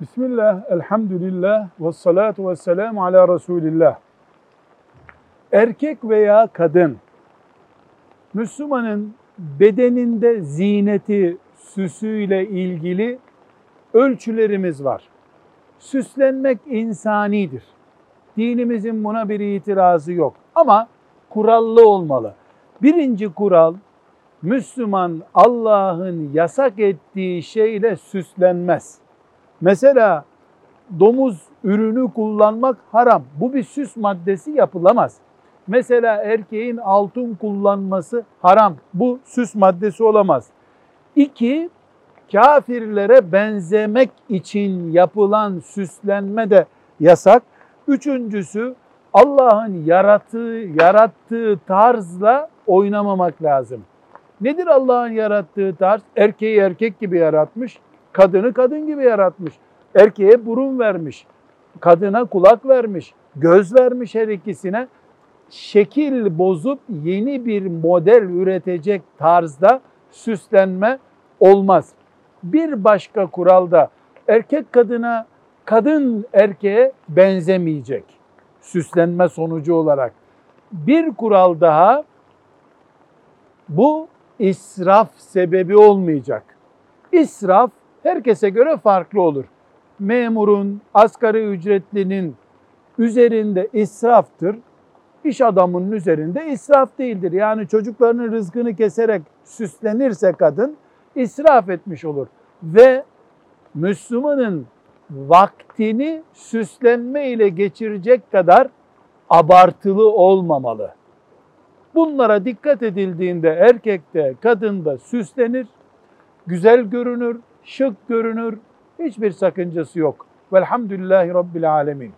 Bismillah, elhamdülillah, ve salatu ve selamu ala Resulillah. Erkek veya kadın, Müslümanın bedeninde zineti, süsüyle ilgili ölçülerimiz var. Süslenmek insanidir. Dinimizin buna bir itirazı yok. Ama kurallı olmalı. Birinci kural, Müslüman Allah'ın yasak ettiği şeyle süslenmez. Mesela domuz ürünü kullanmak haram. Bu bir süs maddesi yapılamaz. Mesela erkeğin altın kullanması haram. Bu süs maddesi olamaz. İki, kafirlere benzemek için yapılan süslenme de yasak. Üçüncüsü Allah'ın yarattığı, yarattığı tarzla oynamamak lazım. Nedir Allah'ın yarattığı tarz? Erkeği erkek gibi yaratmış, kadını kadın gibi yaratmış. Erkeğe burun vermiş, kadına kulak vermiş, göz vermiş her ikisine. Şekil bozup yeni bir model üretecek tarzda süslenme olmaz. Bir başka kuralda erkek kadına, kadın erkeğe benzemeyecek süslenme sonucu olarak. Bir kural daha bu israf sebebi olmayacak. İsraf herkese göre farklı olur. Memurun, asgari ücretlinin üzerinde israftır. İş adamının üzerinde israf değildir. Yani çocuklarının rızkını keserek süslenirse kadın israf etmiş olur. Ve Müslümanın vaktini süslenme ile geçirecek kadar abartılı olmamalı. Bunlara dikkat edildiğinde erkekte, kadında süslenir, güzel görünür, şık görünür, hiçbir sakıncası yok. Velhamdülillahi Rabbil Alemin.